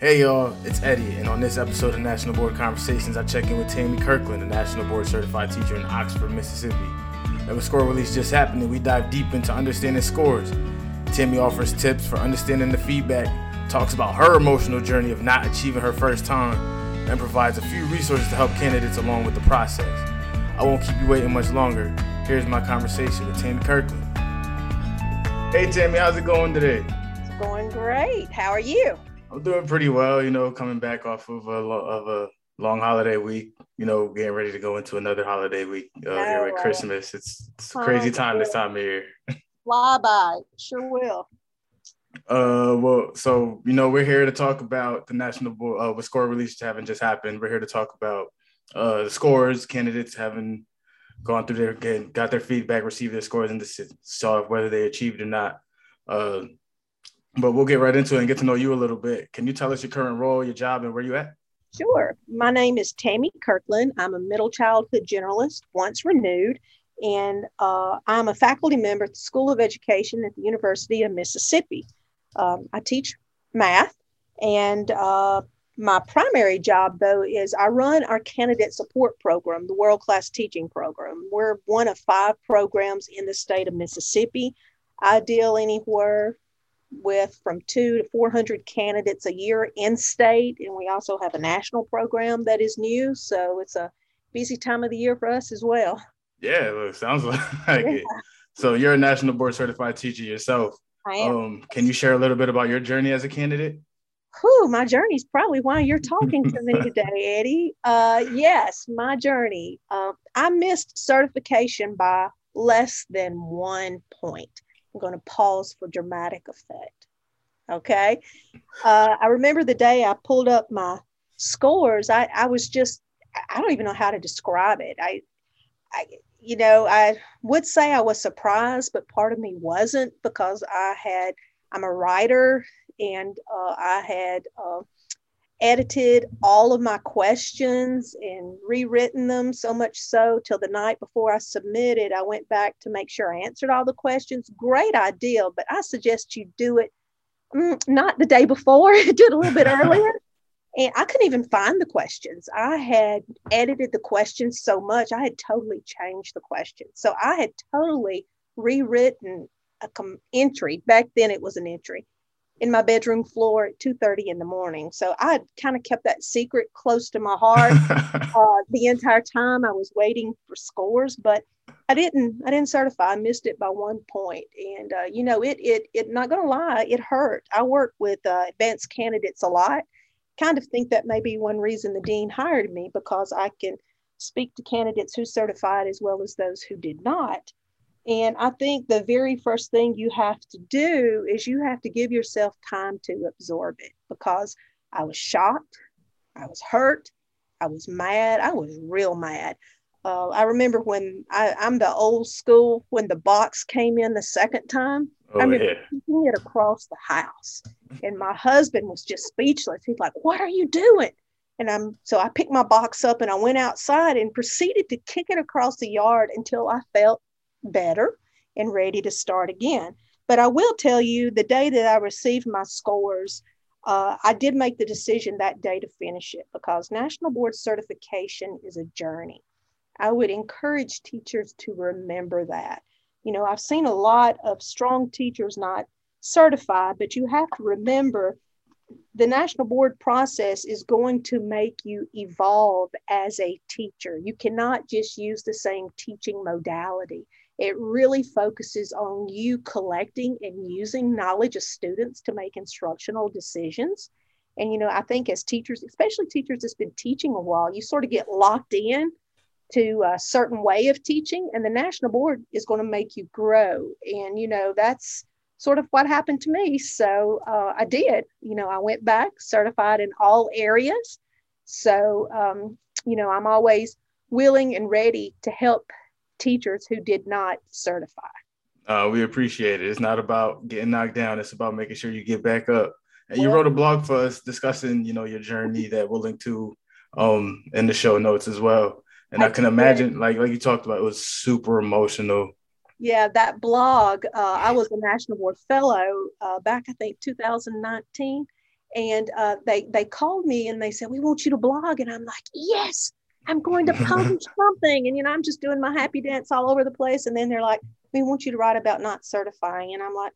Hey y'all, it's Eddie, and on this episode of National Board Conversations, I check in with Tammy Kirkland, a National Board Certified teacher in Oxford, Mississippi. And with score release just happening, we dive deep into understanding scores. Tammy offers tips for understanding the feedback, talks about her emotional journey of not achieving her first time, and provides a few resources to help candidates along with the process. I won't keep you waiting much longer. Here's my conversation with Tammy Kirkland. Hey Tammy, how's it going today? It's going great. How are you? I'm doing pretty well, you know, coming back off of a of a long holiday week, you know, getting ready to go into another holiday week uh, here with Christmas. It's, it's a crazy time this time of year. Fly by, sure will. Uh, well, so you know, we're here to talk about the national board uh, with score release having just happened. We're here to talk about uh the scores, candidates having gone through their got their feedback, received their scores, and saw whether they achieved or not. Uh, but we'll get right into it and get to know you a little bit. Can you tell us your current role, your job, and where you at? Sure. My name is Tammy Kirkland. I'm a middle childhood generalist, once renewed, and uh, I'm a faculty member at the School of Education at the University of Mississippi. Um, I teach math, and uh, my primary job, though, is I run our candidate support program, the World Class Teaching Program. We're one of five programs in the state of Mississippi. I deal anywhere with from two to 400 candidates a year in state. And we also have a national program that is new. So it's a busy time of the year for us as well. Yeah, look, sounds like yeah. it. So you're a national board certified teacher yourself. I am. Um, can you share a little bit about your journey as a candidate? Whew, my journey is probably why you're talking to me today, Eddie. Uh, yes, my journey. Uh, I missed certification by less than one point. I'm going to pause for dramatic effect. Okay. Uh, I remember the day I pulled up my scores. I, I was just, I don't even know how to describe it. I, I, you know, I would say I was surprised, but part of me wasn't because I had, I'm a writer and uh, I had uh, edited all of my questions and rewritten them so much so till the night before I submitted, I went back to make sure I answered all the questions. Great idea, but I suggest you do it mm, not the day before, do it a little bit earlier. And I couldn't even find the questions. I had edited the questions so much, I had totally changed the questions. So I had totally rewritten a com- entry. Back then, it was an entry in my bedroom floor at 2.30 in the morning. So i kind of kept that secret close to my heart uh, the entire time i was waiting for scores but i didn't i didn't certify i missed it by one point. and uh, you know it it it not gonna lie it hurt. I work with uh, advanced candidates a lot. Kind of think that may be one reason the dean hired me because i can speak to candidates who certified as well as those who did not and I think the very first thing you have to do is you have to give yourself time to absorb it because I was shocked, I was hurt, I was mad, I was real mad. Uh, I remember when I, am the old school when the box came in the second time. Oh, I remember yeah. kicking it across the house, and my husband was just speechless. He's like, "What are you doing?" And I'm so I picked my box up and I went outside and proceeded to kick it across the yard until I felt better and ready to start again. But I will tell you the day that I received my scores, uh, I did make the decision that day to finish it because National Board certification is a journey. I would encourage teachers to remember that. You know, I've seen a lot of strong teachers not certified, but you have to remember the national board process is going to make you evolve as a teacher. You cannot just use the same teaching modality. It really focuses on you collecting and using knowledge of students to make instructional decisions. And, you know, I think as teachers, especially teachers that's been teaching a while, you sort of get locked in to a certain way of teaching, and the national board is going to make you grow. And, you know, that's sort of what happened to me. So uh, I did, you know, I went back certified in all areas. So, um, you know, I'm always willing and ready to help teachers who did not certify. Uh, we appreciate it. It's not about getting knocked down. It's about making sure you get back up. And you wrote a blog for us discussing, you know, your journey that we'll link to um, in the show notes as well. And I, I can imagine, like like you talked about, it was super emotional. Yeah, that blog. Uh, I was a National Board Fellow uh, back, I think, 2019, And uh, they they called me and they said, "We want you to blog," and I'm like, "Yes, I'm going to publish something." And you know, I'm just doing my happy dance all over the place. And then they're like, "We want you to write about not certifying," and I'm like,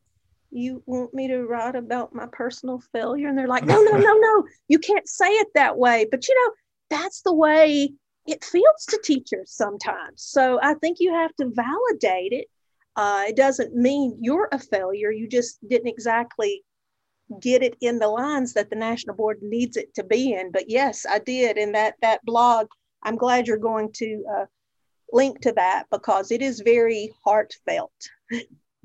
"You want me to write about my personal failure?" And they're like, "No, no, no, no, you can't say it that way." But you know, that's the way it feels to teachers sometimes. So I think you have to validate it. Uh, it doesn't mean you're a failure. You just didn't exactly get it in the lines that the national board needs it to be in. But yes, I did. In that that blog, I'm glad you're going to uh, link to that because it is very heartfelt.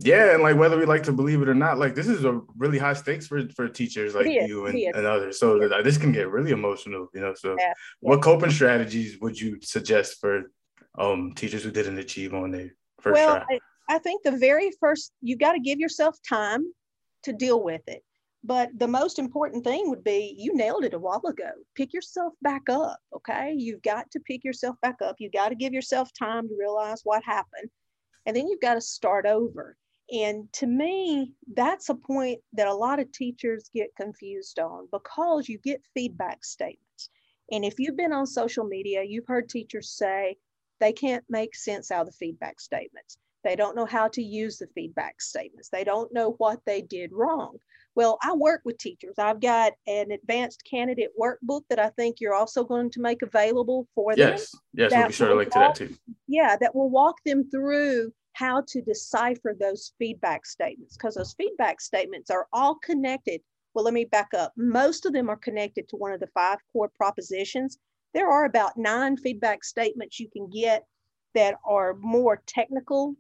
Yeah, and like whether we like to believe it or not, like this is a really high stakes for for teachers like you and, and others. So this can get really emotional, you know. So yeah. what coping strategies would you suggest for um teachers who didn't achieve on their first well, try? I, I think the very first you got to give yourself time to deal with it. But the most important thing would be you nailed it a while ago. Pick yourself back up. Okay. You've got to pick yourself back up. You've got to give yourself time to realize what happened. And then you've got to start over. And to me, that's a point that a lot of teachers get confused on because you get feedback statements. And if you've been on social media, you've heard teachers say they can't make sense out of the feedback statements. They don't know how to use the feedback statements. They don't know what they did wrong. Well, I work with teachers. I've got an advanced candidate workbook that I think you're also going to make available for them. Yes, yes, we'll be sure to link to that too. Yeah, that will walk them through how to decipher those feedback statements because those feedback statements are all connected. Well, let me back up. Most of them are connected to one of the five core propositions. There are about nine feedback statements you can get that are more technical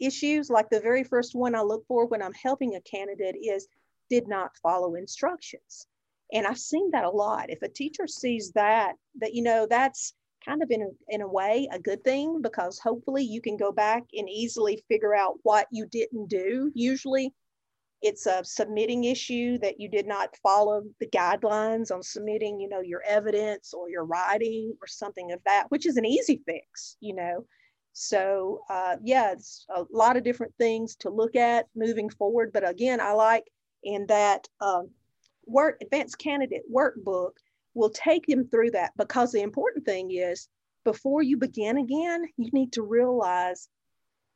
issues. Like the very first one I look for when I'm helping a candidate is did not follow instructions. And I've seen that a lot. If a teacher sees that, that, you know, that's kind of in a, in a way a good thing because hopefully you can go back and easily figure out what you didn't do usually it's a submitting issue that you did not follow the guidelines on submitting you know your evidence or your writing or something of that which is an easy fix you know so uh, yeah it's a lot of different things to look at moving forward but again i like in that um, work advanced candidate workbook will take them through that because the important thing is before you begin again, you need to realize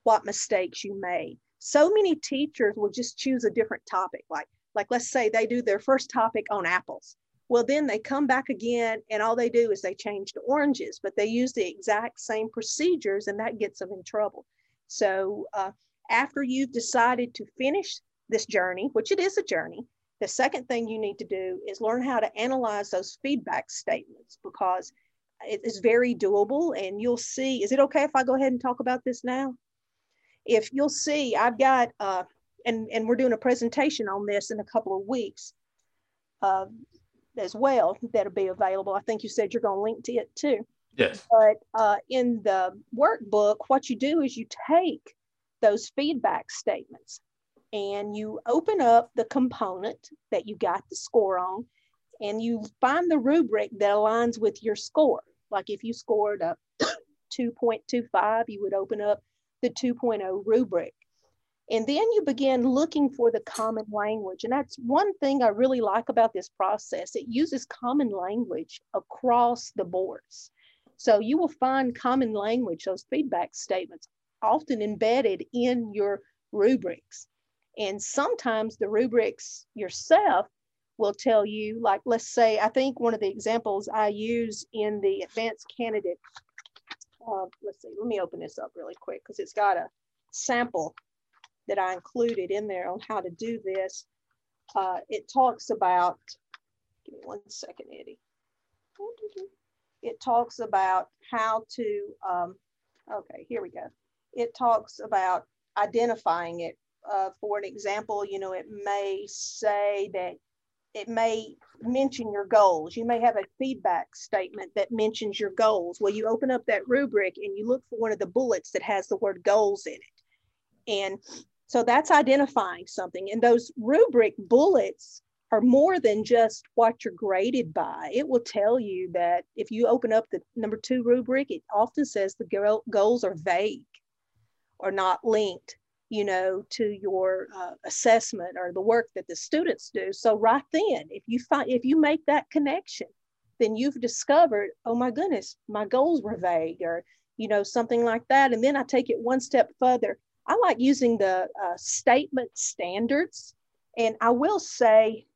what mistakes you made. So many teachers will just choose a different topic, like, like let's say they do their first topic on apples. Well, then they come back again and all they do is they change to oranges, but they use the exact same procedures and that gets them in trouble. So uh, after you've decided to finish this journey, which it is a journey, the second thing you need to do is learn how to analyze those feedback statements because it is very doable and you'll see. Is it okay if I go ahead and talk about this now? If you'll see, I've got, uh, and, and we're doing a presentation on this in a couple of weeks uh, as well that'll be available. I think you said you're going to link to it too. Yes. But uh, in the workbook, what you do is you take those feedback statements and you open up the component that you got the score on and you find the rubric that aligns with your score. Like if you scored a 2.25, you would open up the 2.0 rubric. And then you begin looking for the common language. And that's one thing I really like about this process. It uses common language across the boards. So you will find common language, those feedback statements, often embedded in your rubrics. And sometimes the rubrics yourself will tell you, like, let's say, I think one of the examples I use in the advanced candidate, uh, let's see, let me open this up really quick because it's got a sample that I included in there on how to do this. Uh, it talks about, give me one second, Eddie. It talks about how to, um, okay, here we go. It talks about identifying it uh, for an example, you know, it may say that it may mention your goals. You may have a feedback statement that mentions your goals. Well, you open up that rubric and you look for one of the bullets that has the word goals in it. And so that's identifying something. And those rubric bullets are more than just what you're graded by. It will tell you that if you open up the number two rubric, it often says the goals are vague or not linked you know, to your uh, assessment or the work that the students do. So right then, if you find if you make that connection, then you've discovered, oh my goodness, my goals were vague, or you know, something like that. And then I take it one step further. I like using the uh, statement standards, and I will say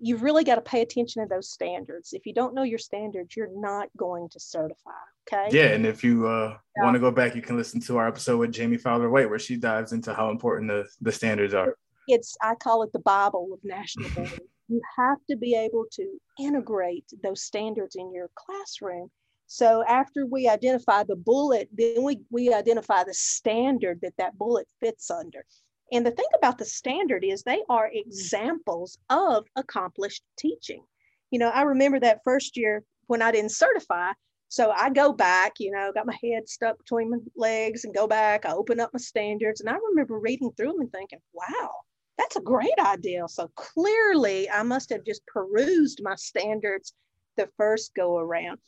you've really got to pay attention to those standards. If you don't know your standards, you're not going to certify. Okay. Yeah, and if you uh, yeah. want to go back, you can listen to our episode with Jamie Fowler White, where she dives into how important the, the standards are. It's I call it the Bible of national board. you have to be able to integrate those standards in your classroom. So after we identify the bullet, then we, we identify the standard that that bullet fits under. And the thing about the standard is they are examples of accomplished teaching. You know, I remember that first year when I didn't certify. So I go back, you know, got my head stuck between my legs and go back. I open up my standards and I remember reading through them and thinking, wow, that's a great idea. So clearly I must have just perused my standards the first go around.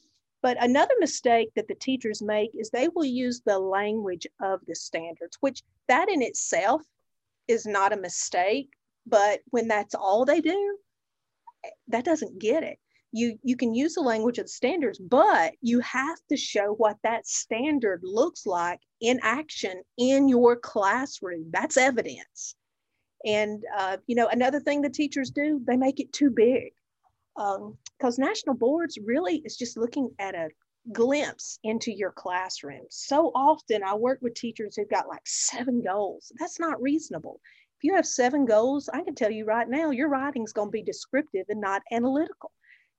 But another mistake that the teachers make is they will use the language of the standards, which that in itself is not a mistake. But when that's all they do, that doesn't get it. You, you can use the language of the standards, but you have to show what that standard looks like in action in your classroom. That's evidence. And, uh, you know, another thing the teachers do, they make it too big. Because um, national boards really is just looking at a glimpse into your classroom. So often I work with teachers who've got like seven goals. That's not reasonable. If you have seven goals, I can tell you right now, your writing's going to be descriptive and not analytical.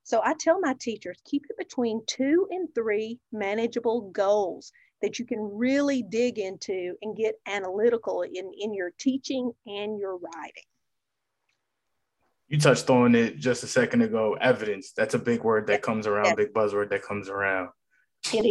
So I tell my teachers, keep it between two and three manageable goals that you can really dig into and get analytical in, in your teaching and your writing. You touched on it just a second ago. Evidence. That's a big word that comes around, yeah. big buzzword that comes around.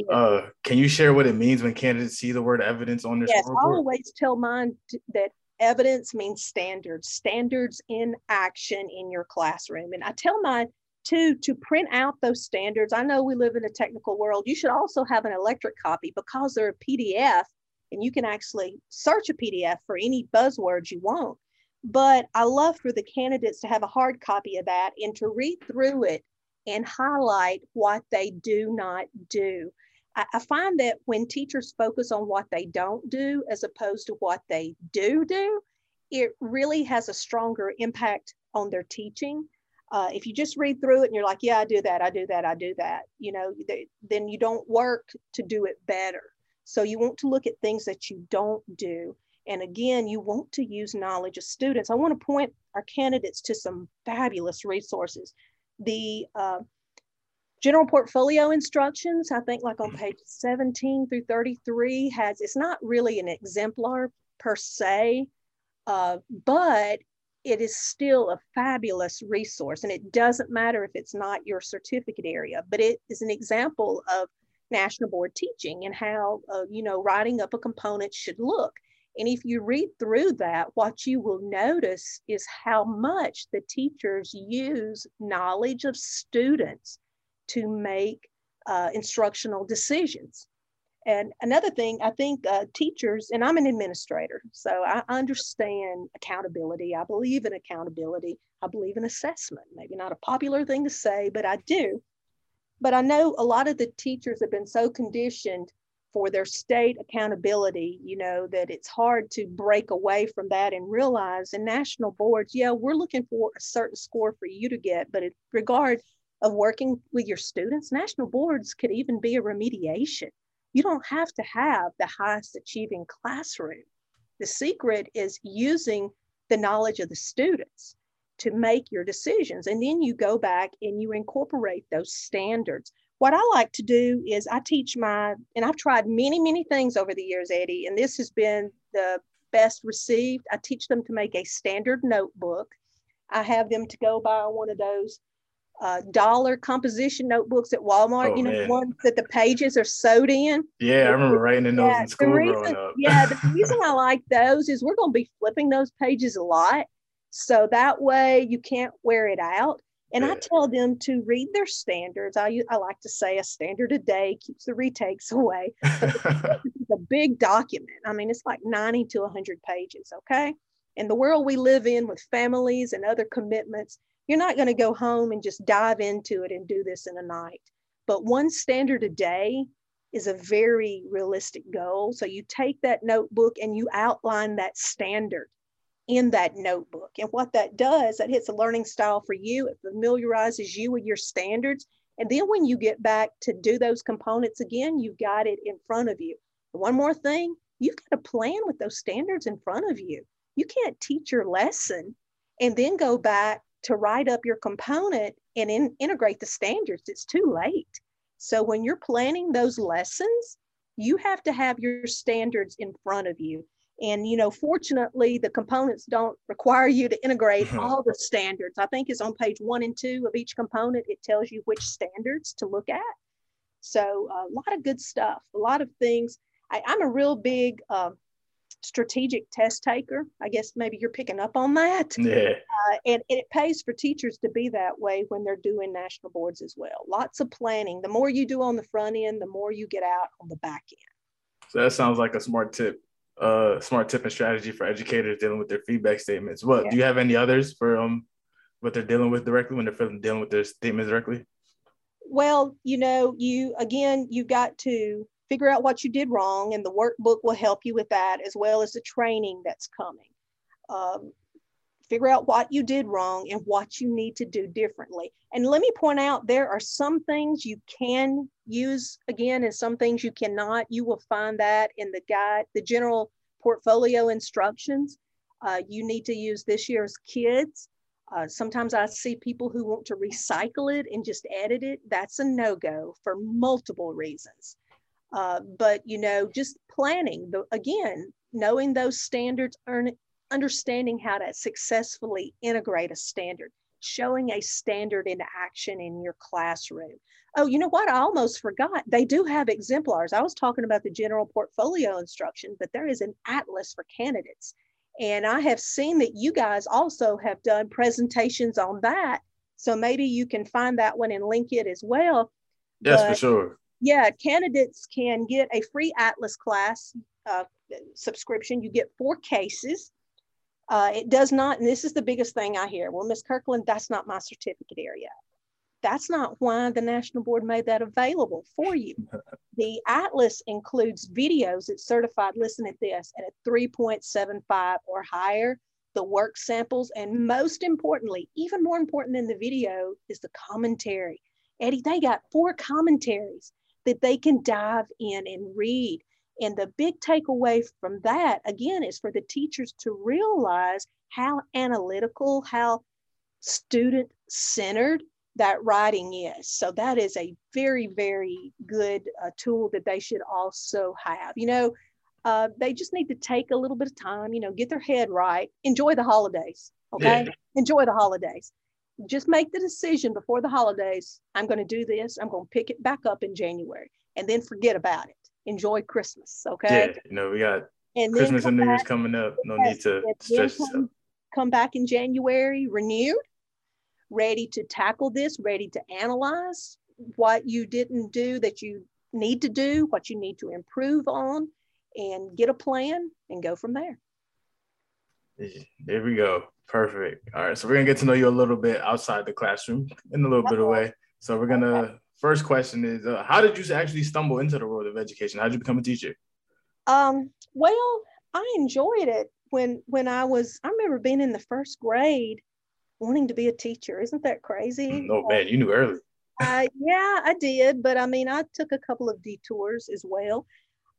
Uh, can you share what it means when candidates see the word evidence on their yes, I always tell mine that evidence means standards, standards in action in your classroom. And I tell mine to to print out those standards. I know we live in a technical world. You should also have an electric copy because they're a PDF and you can actually search a PDF for any buzzwords you want. But I love for the candidates to have a hard copy of that and to read through it and highlight what they do not do. I, I find that when teachers focus on what they don't do as opposed to what they do do, it really has a stronger impact on their teaching. Uh, if you just read through it and you're like, yeah, I do that, I do that, I do that, you know, they, then you don't work to do it better. So you want to look at things that you don't do and again, you want to use knowledge of students. I want to point our candidates to some fabulous resources. The uh, general portfolio instructions, I think like on page 17 through 33 has, it's not really an exemplar per se, uh, but it is still a fabulous resource. And it doesn't matter if it's not your certificate area, but it is an example of national board teaching and how, uh, you know, writing up a component should look. And if you read through that, what you will notice is how much the teachers use knowledge of students to make uh, instructional decisions. And another thing, I think uh, teachers, and I'm an administrator, so I understand accountability. I believe in accountability. I believe in assessment. Maybe not a popular thing to say, but I do. But I know a lot of the teachers have been so conditioned for their state accountability, you know, that it's hard to break away from that and realize in national boards, yeah, we're looking for a certain score for you to get, but in regard of working with your students, national boards could even be a remediation. You don't have to have the highest achieving classroom. The secret is using the knowledge of the students to make your decisions. And then you go back and you incorporate those standards what I like to do is I teach my, and I've tried many, many things over the years, Eddie, and this has been the best received. I teach them to make a standard notebook. I have them to go buy one of those uh, dollar composition notebooks at Walmart. Oh, you know, man. the ones that the pages are sewed in. Yeah, I remember writing in those yeah, in school reason, growing up. yeah, the reason I like those is we're going to be flipping those pages a lot. So that way you can't wear it out. And. I tell them to read their standards. I, I like to say a standard a day keeps the retakes away. it's a big document. I mean, it's like 90 to 100 pages, okay? In the world we live in with families and other commitments, you're not going to go home and just dive into it and do this in a night. But one standard a day is a very realistic goal. So you take that notebook and you outline that standard in that notebook. And what that does, that hits a learning style for you. It familiarizes you with your standards. And then when you get back to do those components again, you've got it in front of you. one more thing, you've got a plan with those standards in front of you. You can't teach your lesson and then go back to write up your component and in, integrate the standards. It's too late. So when you're planning those lessons, you have to have your standards in front of you. And you know, fortunately, the components don't require you to integrate all the standards. I think it's on page one and two of each component. It tells you which standards to look at. So a lot of good stuff, a lot of things. I, am a real big uh, strategic test taker. I guess maybe you're picking up on that. Yeah. Uh, and, and, it pays for teachers to be that way when they're doing national boards as well. Lots of planning. The more you do on the front end, the more you get out on the back end. So that sounds like a smart tip, uh, smart tip and strategy for educators dealing with their feedback statements. What yeah. do you have any others for um what they're dealing with directly when they're dealing with their statements directly? Well, you know, you again, you've got to figure out what you did wrong, and the workbook will help you with that as well as the training that's coming. Um, figure out what you did wrong and what you need to do differently. And let me point out there are some things you can use again and some things you cannot. You will find that in the guide, the general portfolio instructions. Uh, you need to use this year's kids. Uh, sometimes I see people who want to recycle it and just edit it. That's a no go for multiple reasons. Uh, but you know, just planning the again, knowing those standards, understanding how to successfully integrate a standard, showing a standard into action in your classroom. Oh, you know what? I almost forgot. They do have exemplars. I was talking about the general portfolio instruction, but there is an atlas for candidates. And I have seen that you guys also have done presentations on that. So maybe you can find that one and link it as well. Yes, but, for sure yeah, candidates can get a free Atlas class uh, subscription. You get four cases. Uh, it does not, and this is the biggest thing I hear. Well, Miss Kirkland, that's not my certificate area. That's not why the National Board made that available for you. the Atlas includes videos It's certified, listen at this, at a 3.75 or higher, the work samples, and most importantly, even more important than the video, is the commentary. Eddie, they got four commentaries that they can dive in and read. And the big takeaway from that, again, is for the teachers to realize how analytical, how student centered that writing is. So that is a very, very good uh, tool that they should also have. You know, uh, they just need to take a little bit of time, you know, get their head right, enjoy the holidays. Okay. Yeah. Enjoy the holidays just make the decision before the holidays i'm going to do this i'm going to pick it back up in january and then forget about it enjoy christmas okay yeah you know we got and christmas and new year's coming up no yes, need to stress come, come back in january renewed ready to tackle this ready to analyze what you didn't do that you need to do what you need to improve on and get a plan and go from there there we go Perfect. All right. So we're gonna get to know you a little bit outside the classroom in a little bit of uh-huh. way. So we're gonna first question is uh, how did you actually stumble into the world of education? How did you become a teacher? Um, well, I enjoyed it when when I was I remember being in the first grade wanting to be a teacher. Isn't that crazy? Oh man, you knew early. uh, yeah, I did, but I mean, I took a couple of detours as well.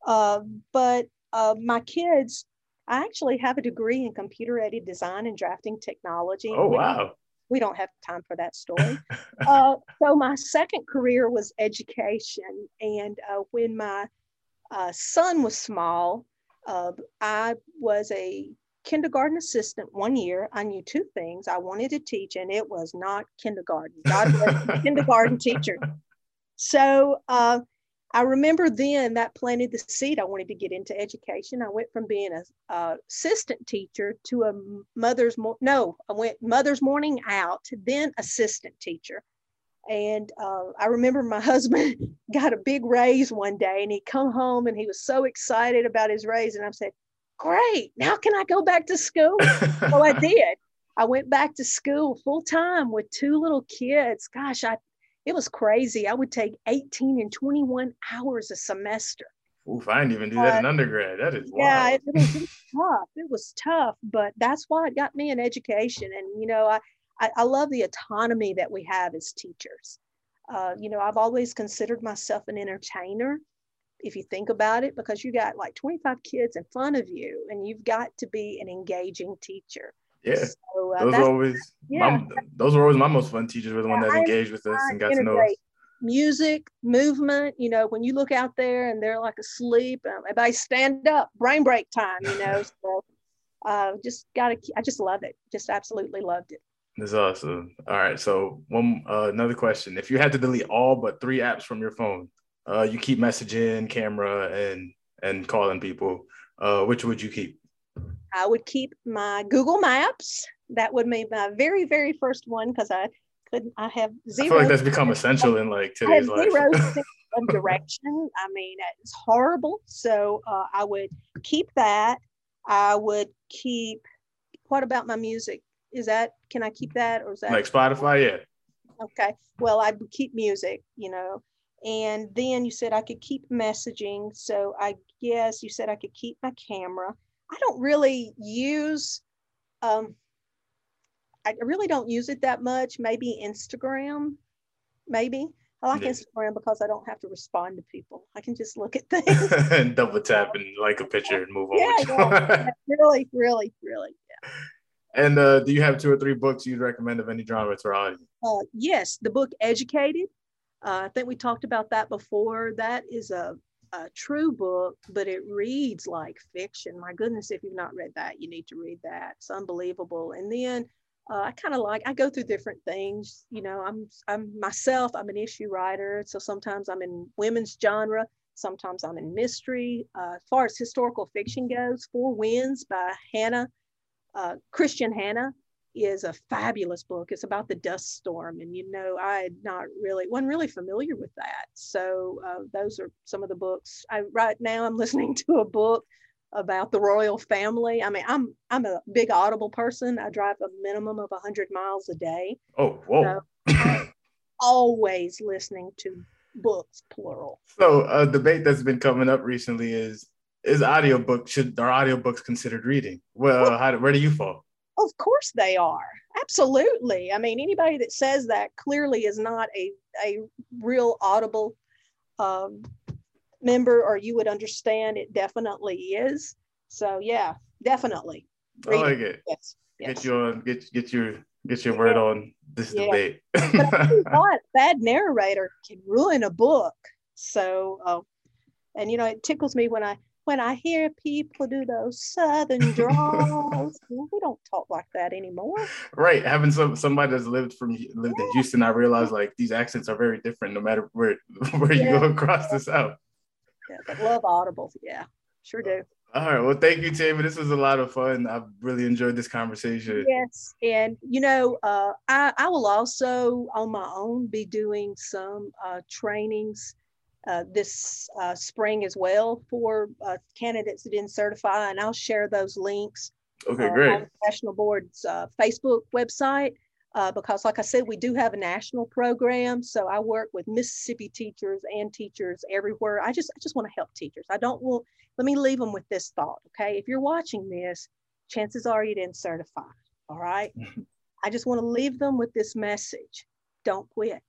Uh, but uh, my kids I actually have a degree in computer aided design and drafting technology. Oh, wow. We don't have time for that story. uh, so, my second career was education. And uh, when my uh, son was small, uh, I was a kindergarten assistant one year. I knew two things I wanted to teach, and it was not kindergarten. God bless kindergarten teacher. So, uh, I remember then that planted the seed. I wanted to get into education. I went from being a, a assistant teacher to a mother's mo- no, I went mother's morning out, then assistant teacher. And uh, I remember my husband got a big raise one day, and he come home and he was so excited about his raise. And I said, "Great! Now can I go back to school?" so I did. I went back to school full time with two little kids. Gosh, I it was crazy. I would take 18 and 21 hours a semester. Oof, I didn't even do that uh, in undergrad. That is yeah, wild. It, it, was, it, was, tough. It was tough, but that's why it got me an education. And you know, I I, I love the autonomy that we have as teachers. Uh, you know, I've always considered myself an entertainer. If you think about it, because you got like 25 kids in front of you, and you've got to be an engaging teacher. Yeah, so, uh, those are always yeah. my, those are always my most fun teachers. Were the yeah, one that engaged with us and got to know us. Music, movement. You know, when you look out there and they're like asleep, um, everybody stand up, brain break time. You know, so uh, just gotta. I just love it. Just absolutely loved it. That's awesome. All right, so one uh, another question: If you had to delete all but three apps from your phone, uh, you keep messaging, camera, and and calling people. Uh, which would you keep? I would keep my Google Maps. That would be my very, very first one because I couldn't. I have zero. I feel like that's become essential in like today's life. Zero of direction. I mean, it's horrible. So uh, I would keep that. I would keep. What about my music? Is that can I keep that or is that like Spotify? Yeah. Okay. Well, I would keep music. You know, and then you said I could keep messaging. So I guess you said I could keep my camera. I don't really use, um, I really don't use it that much. Maybe Instagram, maybe. I like yeah. Instagram because I don't have to respond to people. I can just look at things and double tap and like a picture and move on. Yeah, yeah. really, really, really. Yeah. And uh, do you have two or three books you'd recommend of any genre to our audience? Uh, yes, the book Educated. Uh, I think we talked about that before. That is a a true book, but it reads like fiction. My goodness, if you've not read that, you need to read that. It's unbelievable. And then uh, I kind of like I go through different things. You know, I'm I'm myself. I'm an issue writer, so sometimes I'm in women's genre. Sometimes I'm in mystery. Uh, as far as historical fiction goes, Four Winds by Hannah uh, Kristin Hannah is a fabulous book. It's about the dust storm, and you know, I had not really wasn't really familiar with that. So uh, those are some of the books. I right now I'm listening to a book about the royal family. I mean, I'm I'm a big Audible person. I drive a minimum of 100 miles a day. Oh, whoa! So always listening to books, plural. So a debate that's been coming up recently is is audiobook should are audiobooks considered reading? Well, how, where do you fall? Of course they are. Absolutely. I mean, anybody that says that clearly is not a, a real audible um, member, or you would understand it definitely is. So yeah, definitely. I like it. Yes. Get yes. you on get get your get your yeah. word on this yeah. debate. but what bad narrator can ruin a book. So uh, and you know it tickles me when I when I hear people do those southern draws, we don't talk like that anymore. Right. Having some somebody that's lived from lived yeah. in Houston, I realize like these accents are very different no matter where where yeah. you go across the south. Yeah, but love audibles. Yeah, sure do. All right. Well, thank you, Tammy. This was a lot of fun. I've really enjoyed this conversation. Yes. And, you know, uh, I, I will also on my own be doing some uh, trainings uh, this uh, spring as well for uh, candidates that didn't certify, and I'll share those links. Okay, uh, great. On the National Board's uh, Facebook website because, like I said, we do have a national program. So I work with Mississippi teachers and teachers everywhere. I just I just want to help teachers. I don't want. Let me leave them with this thought. Okay, if you're watching this, chances are you didn't certify. All right. I just want to leave them with this message. Don't quit.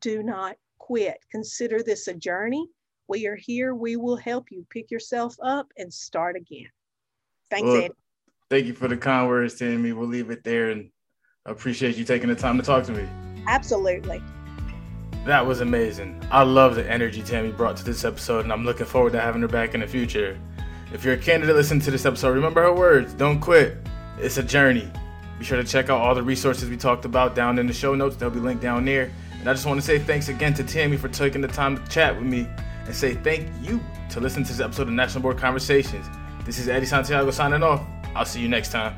Do not quit. Consider this a journey. We are here. We will help you pick yourself up and start again. Thanks, well, Ed. Thank you for the kind words, Tammy. We'll leave it there and I appreciate you taking the time to talk to me. Absolutely. That was amazing. I love the energy Tammy brought to this episode, and I'm looking forward to having her back in the future. If you're a candidate listening to this episode, remember her words don't quit. It's a journey. Be sure to check out all the resources we talked about down in the show notes. They'll be linked down there. And I just want to say thanks again to Tammy for taking the time to chat with me. and say thank you to listen to this episode of National Board Conversations. This is Eddie Santiago signing off. I'll see you next time.